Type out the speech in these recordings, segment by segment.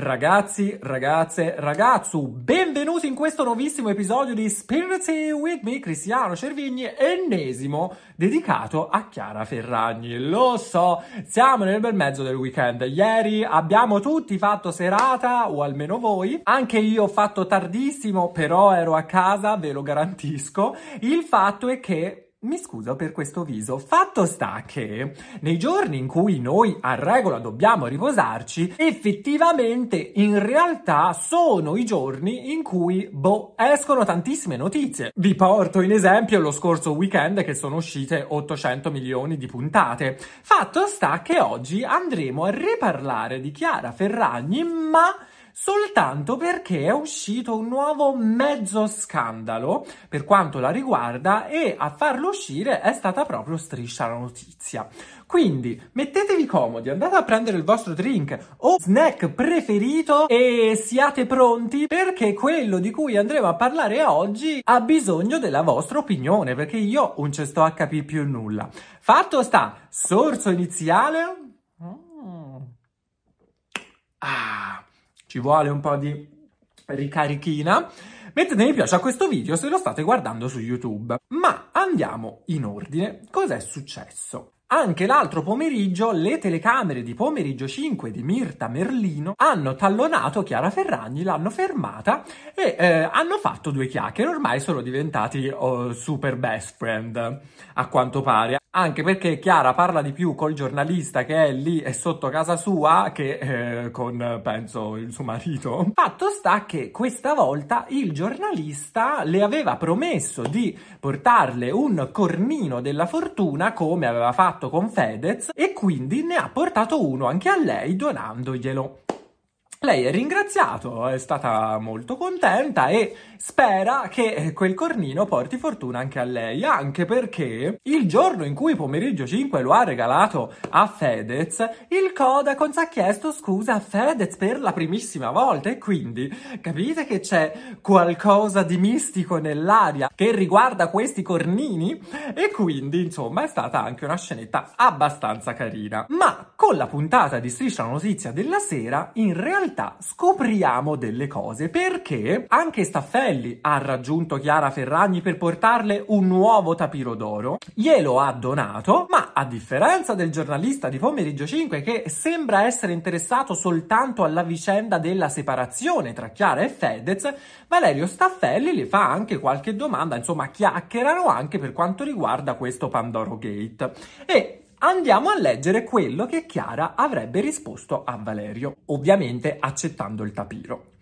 Ragazzi, ragazze, ragazzu, benvenuti in questo nuovissimo episodio di Spirity with me, Cristiano Cervigni, ennesimo dedicato a Chiara Ferragni. Lo so, siamo nel bel mezzo del weekend. Ieri abbiamo tutti fatto serata, o almeno voi. Anche io ho fatto tardissimo, però ero a casa, ve lo garantisco. Il fatto è che mi scuso per questo viso. Fatto sta che nei giorni in cui noi a regola dobbiamo riposarci, effettivamente in realtà sono i giorni in cui, boh, escono tantissime notizie. Vi porto in esempio lo scorso weekend che sono uscite 800 milioni di puntate. Fatto sta che oggi andremo a riparlare di Chiara Ferragni, ma soltanto perché è uscito un nuovo mezzo scandalo per quanto la riguarda e a farlo uscire è stata proprio Striscia la notizia. Quindi mettetevi comodi, andate a prendere il vostro drink o snack preferito e siate pronti perché quello di cui andremo a parlare oggi ha bisogno della vostra opinione perché io non ci sto a capire più nulla. Fatto sta, sorso iniziale. Mm. Ah ci vuole un po' di ricarichina. Mettete mi piace a questo video se lo state guardando su YouTube. Ma andiamo in ordine. Cos'è successo? Anche l'altro pomeriggio le telecamere di pomeriggio 5 di Mirta Merlino hanno tallonato Chiara Ferragni, l'hanno fermata e eh, hanno fatto due chiacchiere. Ormai sono diventati oh, super best friend, a quanto pare anche perché Chiara parla di più col giornalista che è lì e sotto casa sua che eh, con, penso, il suo marito. Fatto sta che questa volta il giornalista le aveva promesso di portarle un cornino della fortuna come aveva fatto con Fedez e quindi ne ha portato uno anche a lei donandoglielo. Lei è ringraziato, è stata molto contenta e spera che quel cornino porti fortuna anche a lei, anche perché il giorno in cui pomeriggio 5 lo ha regalato a Fedez, il Codacons ha chiesto scusa a Fedez per la primissima volta e quindi capite che c'è qualcosa di mistico nell'aria che riguarda questi cornini e quindi insomma è stata anche una scenetta abbastanza carina. Ma con la puntata di Striscia la notizia della sera in realtà realtà scopriamo delle cose perché anche Staffelli ha raggiunto Chiara Ferragni per portarle un nuovo tapiro d'oro, glielo ha donato, ma a differenza del giornalista di Pomeriggio 5 che sembra essere interessato soltanto alla vicenda della separazione tra Chiara e Fedez, Valerio Staffelli le fa anche qualche domanda, insomma chiacchierano anche per quanto riguarda questo Pandoro Gate. E Andiamo a leggere quello che Chiara avrebbe risposto a Valerio, ovviamente accettando il tapiro.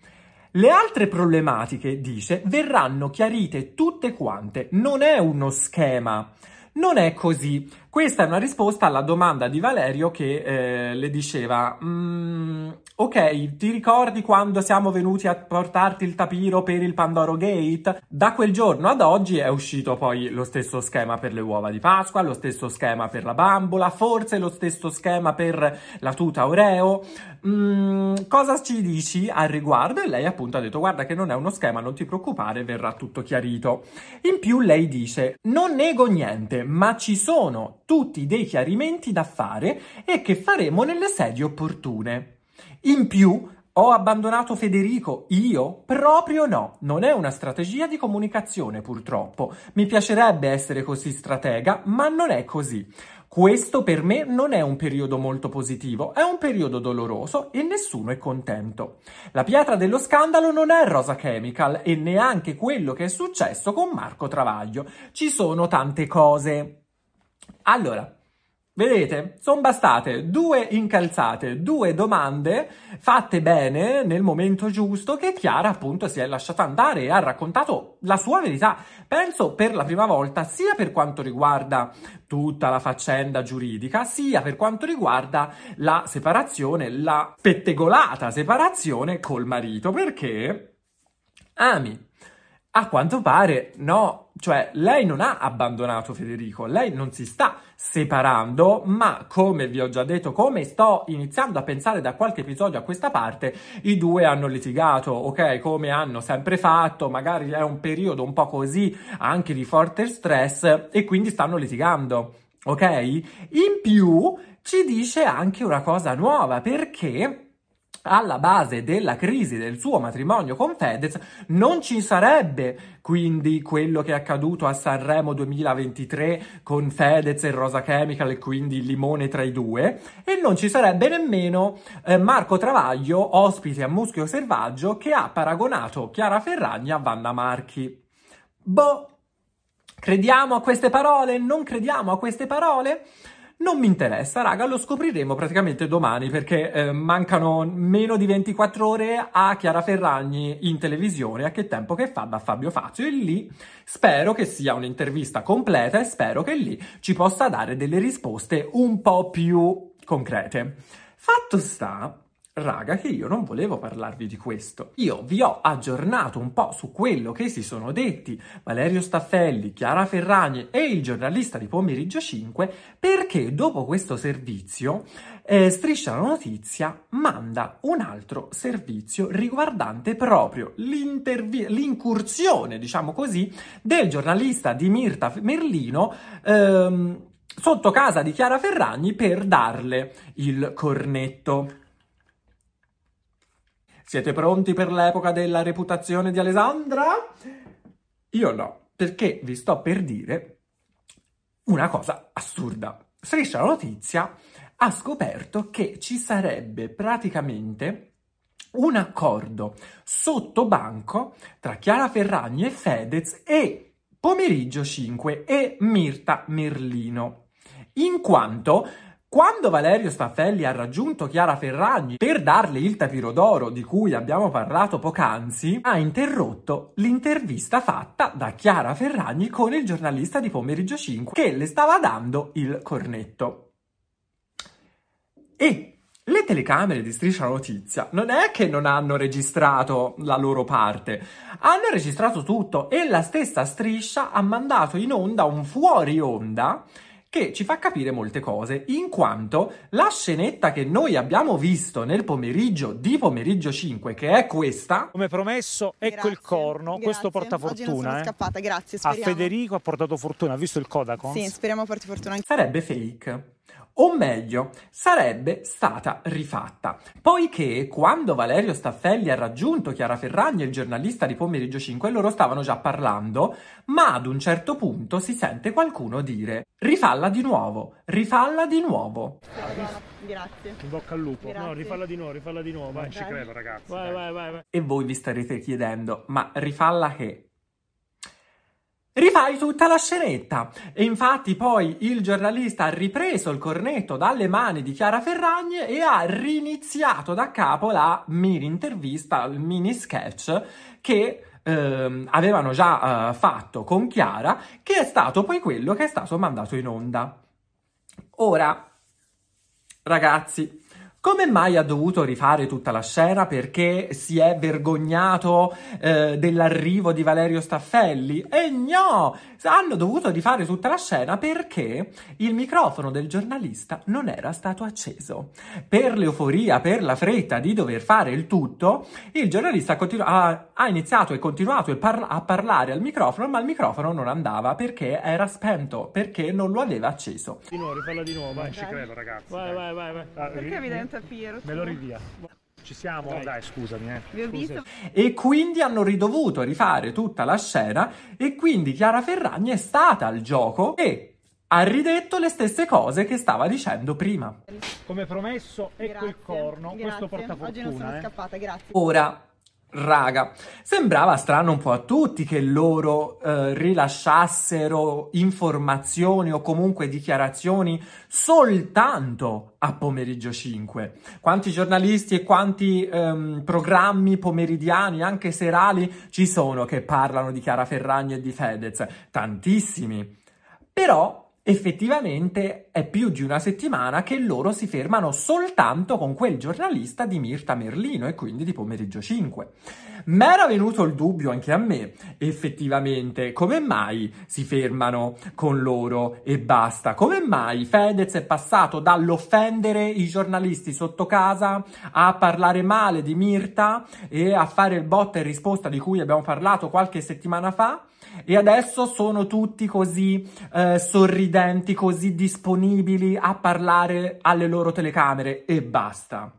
Le altre problematiche, dice, verranno chiarite tutte quante, non è uno schema. Non è così. Questa è una risposta alla domanda di Valerio che eh, le diceva mm, Ok, ti ricordi quando siamo venuti a portarti il tapiro per il Pandoro Gate? Da quel giorno ad oggi è uscito poi lo stesso schema per le uova di Pasqua, lo stesso schema per la bambola, forse lo stesso schema per la tuta Oreo. Mm, cosa ci dici al riguardo? E lei appunto ha detto guarda che non è uno schema, non ti preoccupare, verrà tutto chiarito. In più lei dice non nego niente, ma ci sono tutti dei chiarimenti da fare e che faremo nelle sedi opportune. In più, ho abbandonato Federico? Io? Proprio no. Non è una strategia di comunicazione, purtroppo. Mi piacerebbe essere così stratega, ma non è così. Questo per me non è un periodo molto positivo, è un periodo doloroso e nessuno è contento. La pietra dello scandalo non è Rosa Chemical e neanche quello che è successo con Marco Travaglio. Ci sono tante cose. Allora, Vedete, sono bastate due incalzate, due domande fatte bene nel momento giusto che Chiara appunto si è lasciata andare e ha raccontato la sua verità. Penso per la prima volta sia per quanto riguarda tutta la faccenda giuridica, sia per quanto riguarda la separazione, la pettegolata separazione col marito, perché Ami a quanto pare no, cioè lei non ha abbandonato Federico, lei non si sta separando, ma come vi ho già detto, come sto iniziando a pensare da qualche episodio a questa parte, i due hanno litigato, ok, come hanno sempre fatto, magari è un periodo un po' così anche di forte stress e quindi stanno litigando, ok? In più ci dice anche una cosa nuova perché alla base della crisi del suo matrimonio con Fedez, non ci sarebbe quindi quello che è accaduto a Sanremo 2023 con Fedez e Rosa Chemical e quindi il limone tra i due e non ci sarebbe nemmeno eh, Marco Travaglio, ospite a Muschio Selvaggio, che ha paragonato Chiara Ferragni a Vanna Marchi. Boh, crediamo a queste parole? Non crediamo a queste parole? Non mi interessa, raga, lo scopriremo praticamente domani perché eh, mancano meno di 24 ore a Chiara Ferragni in televisione, a che tempo che fa da Fabio Fazio e lì spero che sia un'intervista completa e spero che lì ci possa dare delle risposte un po' più concrete. Fatto sta Raga, che io non volevo parlarvi di questo. Io vi ho aggiornato un po' su quello che si sono detti Valerio Staffelli, Chiara Ferragni e il giornalista di Pomeriggio 5 perché dopo questo servizio eh, Striscia la Notizia manda un altro servizio riguardante proprio l'incursione, diciamo così, del giornalista di Mirta Merlino ehm, sotto casa di Chiara Ferragni per darle il cornetto. Siete pronti per l'epoca della reputazione di Alessandra? Io no, perché vi sto per dire una cosa assurda. Striscia la notizia ha scoperto che ci sarebbe praticamente un accordo sotto banco tra Chiara Ferragni e Fedez e Pomeriggio 5 e Mirta Merlino, in quanto quando Valerio Staffelli ha raggiunto Chiara Ferragni per darle il tapiro d'oro di cui abbiamo parlato poc'anzi, ha interrotto l'intervista fatta da Chiara Ferragni con il giornalista di Pomeriggio 5 che le stava dando il cornetto. E le telecamere di Striscia Notizia non è che non hanno registrato la loro parte, hanno registrato tutto e la stessa Striscia ha mandato in onda un fuori onda che ci fa capire molte cose, in quanto la scenetta che noi abbiamo visto nel pomeriggio di pomeriggio 5, che è questa, come promesso, ecco grazie, il corno, grazie. questo porta fortuna. Eh. scappata, grazie, speriamo. A Federico ha portato fortuna, ha visto il Codacons? Sì, speriamo porti fortuna anche. Sarebbe fake o meglio, sarebbe stata rifatta, poiché quando Valerio Staffelli ha raggiunto Chiara Ferragni e il giornalista di Pomeriggio 5 loro stavano già parlando, ma ad un certo punto si sente qualcuno dire rifalla di nuovo, rifalla di nuovo. Grazie. In bocca al lupo. Grazie. No, rifalla di nuovo, rifalla di nuovo. Vai, non ci credo ragazzi. Vai, vai, vai, vai. E voi vi starete chiedendo, ma rifalla che? Rifai tutta la scenetta. E infatti poi il giornalista ha ripreso il cornetto dalle mani di Chiara Ferragni e ha riniziato da capo la mini intervista, il mini sketch che ehm, avevano già eh, fatto con Chiara, che è stato poi quello che è stato mandato in onda. Ora, ragazzi, come mai ha dovuto rifare tutta la scena? Perché si è vergognato eh, dell'arrivo di Valerio Staffelli? E no! Hanno dovuto rifare tutta la scena perché il microfono del giornalista non era stato acceso. Per l'euforia, per la fretta di dover fare il tutto, il giornalista continu- ha, ha, iniziato e continuato a parlare al microfono, ma il microfono non andava perché era spento, perché non lo aveva acceso. Di nuovo, rifalla di nuovo, vai, ci credo ragazzi. Vai, vai, vai. vai. Ah, perché evidente Piero. Me lo rivia. Ci siamo? Dai, Dai scusami. Eh. Vi ho visto. E quindi hanno ridovuto rifare tutta la scena e quindi Chiara Ferragni è stata al gioco e ha ridetto le stesse cose che stava dicendo prima. Come promesso, ecco grazie, il corno, grazie. questo porta fortuna. Oggi non sono eh. scappata, grazie. Ora, Raga, sembrava strano un po' a tutti che loro eh, rilasciassero informazioni o comunque dichiarazioni soltanto a pomeriggio 5. Quanti giornalisti e quanti ehm, programmi pomeridiani, anche serali, ci sono che parlano di Chiara Ferragni e di Fedez? Tantissimi. Però effettivamente è più di una settimana che loro si fermano soltanto con quel giornalista di Mirta Merlino e quindi di pomeriggio 5. M'era venuto il dubbio anche a me, effettivamente, come mai si fermano con loro e basta? Come mai Fedez è passato dall'offendere i giornalisti sotto casa a parlare male di Mirta e a fare il botta e risposta di cui abbiamo parlato qualche settimana fa? E adesso sono tutti così eh, sorridenti, così disponibili a parlare alle loro telecamere e basta.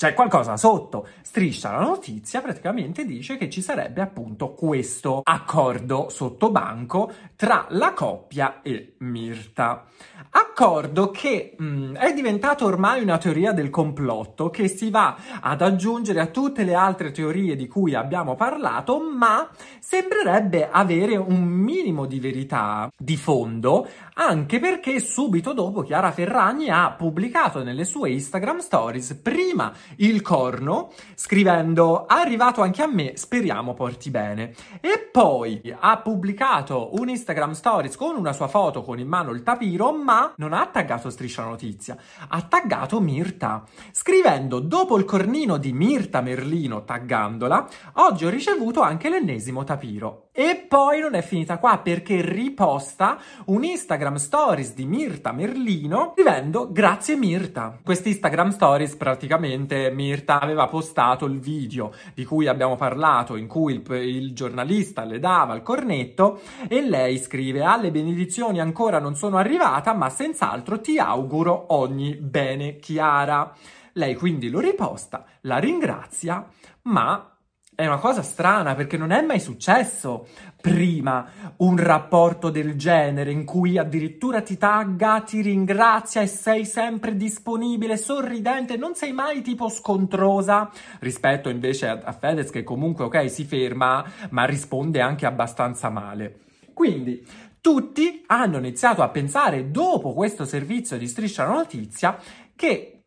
C'è qualcosa sotto. Striscia la notizia praticamente dice che ci sarebbe appunto questo accordo sotto banco tra la coppia e Mirta. Accordo che mh, mm, è diventato ormai una teoria del complotto che si va ad aggiungere a tutte le altre teorie di cui abbiamo parlato, ma sembrerebbe avere un minimo di verità di fondo, anche perché subito dopo Chiara Ferragni ha pubblicato nelle sue Instagram stories prima il corno scrivendo arrivato anche a me, speriamo porti bene. E poi ha pubblicato un Instagram stories con una sua foto con in mano il tapiro, ma non ha taggato Striscia Notizia, ha taggato Mirta, scrivendo dopo il cornino di Mirta Merlino taggandola, oggi ho ricevuto anche l'ennesimo tapiro. E poi non è finita qua perché riposta un Instagram stories di Mirta Merlino scrivendo grazie Mirta. Questi Instagram stories praticamente Mirta aveva postato il video di cui abbiamo parlato in cui il, il giornalista le dava il cornetto e lei scrive alle benedizioni ancora non sono arrivata ma senz'altro ti auguro ogni bene Chiara. Lei quindi lo riposta, la ringrazia ma è una cosa strana perché non è mai successo prima un rapporto del genere in cui addirittura ti tagga, ti ringrazia e sei sempre disponibile, sorridente, non sei mai tipo scontrosa rispetto invece a, Fedez che comunque ok si ferma ma risponde anche abbastanza male. Quindi tutti hanno iniziato a pensare dopo questo servizio di striscia notizia che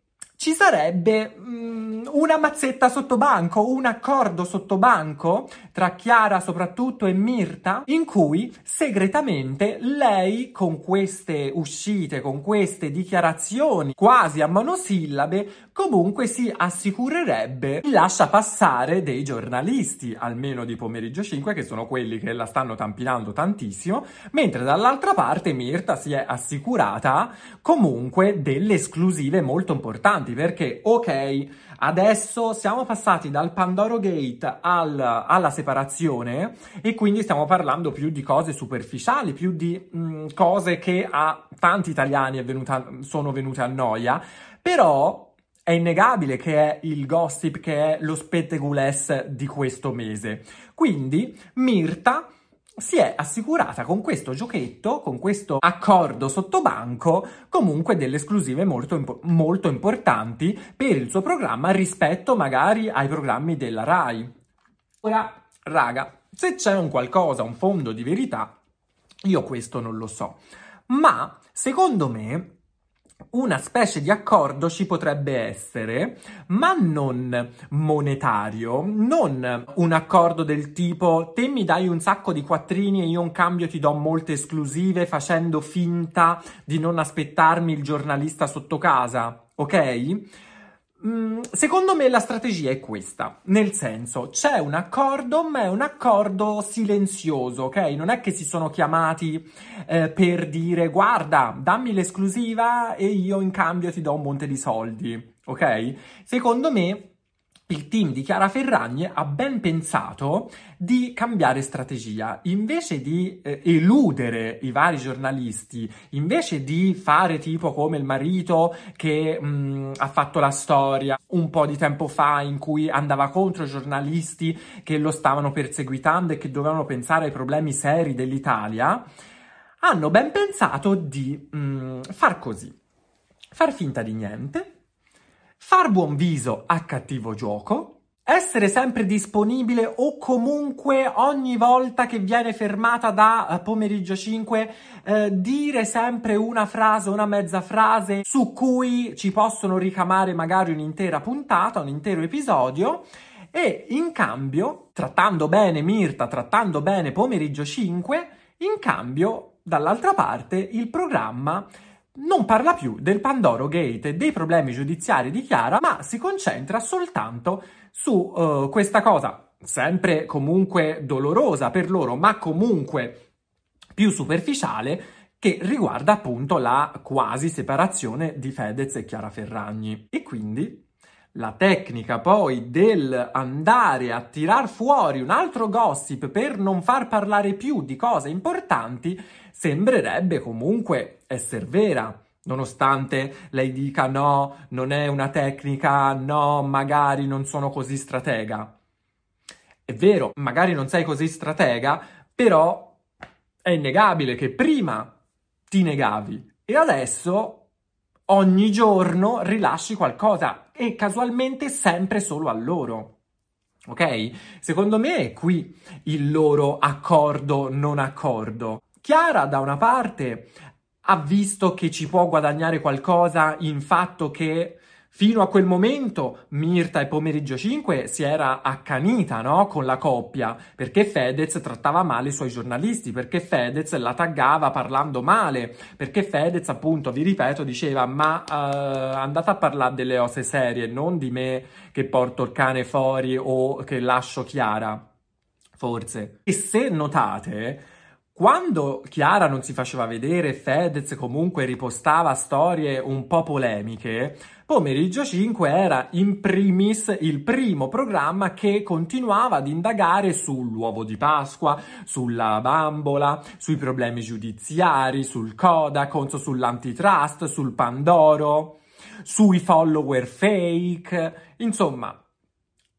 ci sarebbe um, una mazzetta sotto banco, un accordo sotto banco tra Chiara soprattutto e Mirta, in cui segretamente lei con queste uscite, con queste dichiarazioni quasi a monosillabe, comunque si assicurerebbe il lascia passare dei giornalisti, almeno di pomeriggio 5, che sono quelli che la stanno tampinando tantissimo, mentre dall'altra parte Mirta si è assicurata comunque delle esclusive molto importanti perché, ok, adesso siamo passati dal Pandoro Gate al, alla separazione e quindi stiamo parlando più di cose superficiali, più di mh, mm, cose che a tanti italiani venuta, sono venute a noia, però è innegabile che è il gossip, che è lo spetteguless di questo mese. Quindi Mirta si è assicurata con questo giochetto, con questo accordo sottobanco, comunque delle esclusive molto, impo- molto importanti per il suo programma rispetto magari ai programmi della RAI. Ora, raga, se c'è un qualcosa, un fondo di verità, io questo non lo so. Ma secondo me una specie di accordo ci potrebbe essere, ma non monetario, non un accordo del tipo te mi dai un sacco di quattrini e io in cambio ti do molte esclusive facendo finta di non aspettarmi il giornalista sotto casa, ok? Mm, secondo me la strategia è questa, nel senso c'è un accordo, ma è un accordo silenzioso, ok? Non è che si sono chiamati eh, per dire guarda, dammi l'esclusiva e io in cambio ti do un monte di soldi, ok? Secondo me il team di Chiara Ferragni ha ben pensato di cambiare strategia. Invece di eh, eludere i vari giornalisti, invece di fare tipo come il marito che mh, mm, ha fatto la storia un po' di tempo fa in cui andava contro i giornalisti che lo stavano perseguitando e che dovevano pensare ai problemi seri dell'Italia, hanno ben pensato di mh, mm, far così. Far finta di niente, far buon viso a cattivo gioco, essere sempre disponibile o comunque ogni volta che viene fermata da uh, pomeriggio 5 eh, dire sempre una frase, una mezza frase su cui ci possono ricamare magari un'intera puntata, un intero episodio. E in cambio, trattando bene Mirta, trattando bene pomeriggio 5, in cambio dall'altra parte il programma non parla più del Pandoro Gate e dei problemi giudiziari di Chiara, ma si concentra soltanto su uh, questa cosa, sempre comunque dolorosa per loro, ma comunque più superficiale, che riguarda appunto la quasi separazione di Fedez e Chiara Ferragni. E quindi la tecnica poi del andare a tirar fuori un altro gossip per non far parlare più di cose importanti sembrerebbe comunque essere vera. Nonostante lei dica no, non è una tecnica, no, magari non sono così stratega. È vero, magari non sei così stratega, però è innegabile che prima ti negavi e adesso ogni giorno rilasci qualcosa e casualmente sempre solo a loro. Ok? Secondo me è qui il loro accordo non accordo. Chiara da una parte ha visto che ci può guadagnare qualcosa in fatto che Fino a quel momento Mirta e Pomeriggio 5 si era accanita no? con la coppia perché Fedez trattava male i suoi giornalisti, perché Fedez la taggava parlando male, perché Fedez appunto, vi ripeto, diceva ma uh, andate a parlare delle cose serie, non di me che porto il cane fuori o che lascio Chiara, forse. E se notate quando Chiara non si faceva vedere, Fedez comunque ripostava storie un po' polemiche, Pomeriggio 5 era in primis il primo programma che continuava ad indagare sull'uovo di Pasqua, sulla bambola, sui problemi giudiziari, sul Codacons, sull'antitrust, sul Pandoro, sui follower fake, insomma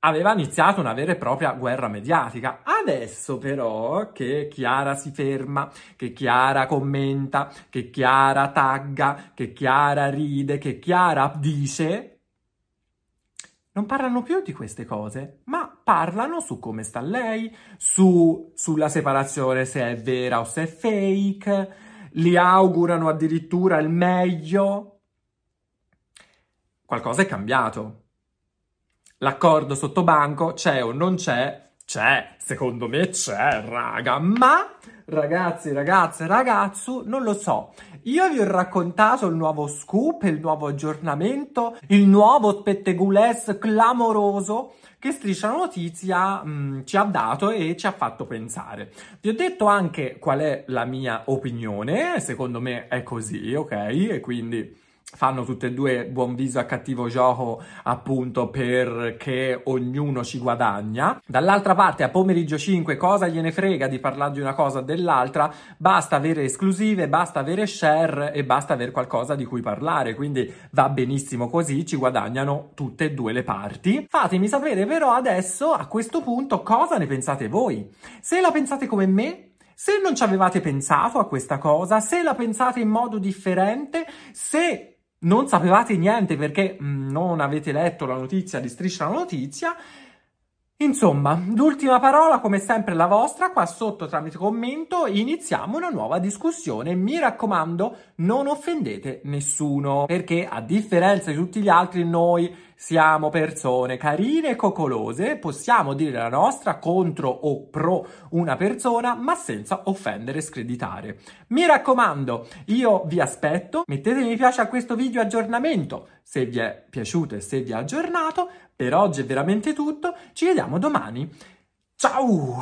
aveva iniziato una vera e propria guerra mediatica. Adesso però che Chiara si ferma, che Chiara commenta, che Chiara tagga, che Chiara ride, che Chiara dice, non parlano più di queste cose, ma parlano su come sta lei, su, sulla separazione se è vera o se è fake, li augurano addirittura il meglio. Qualcosa è cambiato l'accordo sotto banco c'è o non c'è? C'è, secondo me c'è, raga, ma ragazzi, ragazze, ragazzu, non lo so. Io vi ho raccontato il nuovo scoop, il nuovo aggiornamento, il nuovo spettegules clamoroso che Striscia Notizia mh, mm, ci ha dato e ci ha fatto pensare. Vi ho detto anche qual è la mia opinione, secondo me è così, ok? E quindi fanno tutte e due buon viso a cattivo gioco appunto perché ognuno ci guadagna. Dall'altra parte a pomeriggio 5 cosa gliene frega di parlare di una cosa o dell'altra, basta avere esclusive, basta avere share e basta avere qualcosa di cui parlare, quindi va benissimo così, ci guadagnano tutte e due le parti. Fatemi sapere però adesso a questo punto cosa ne pensate voi. Se la pensate come me, se non ci avevate pensato a questa cosa, se la pensate in modo differente, se non sapevate niente perché mm, non avete letto la notizia di Striscia la Notizia. Insomma, l'ultima parola come sempre la vostra, qua sotto tramite commento iniziamo una nuova discussione. Mi raccomando, non offendete nessuno, perché a differenza di tutti gli altri noi siamo persone carine e coccolose, possiamo dire la nostra contro o pro una persona, ma senza offendere e screditare. Mi raccomando, io vi aspetto, mettete mi piace a questo video aggiornamento se vi è piaciuto e se vi ha aggiornato. Per oggi è veramente tutto, ci vediamo domani. Ciao!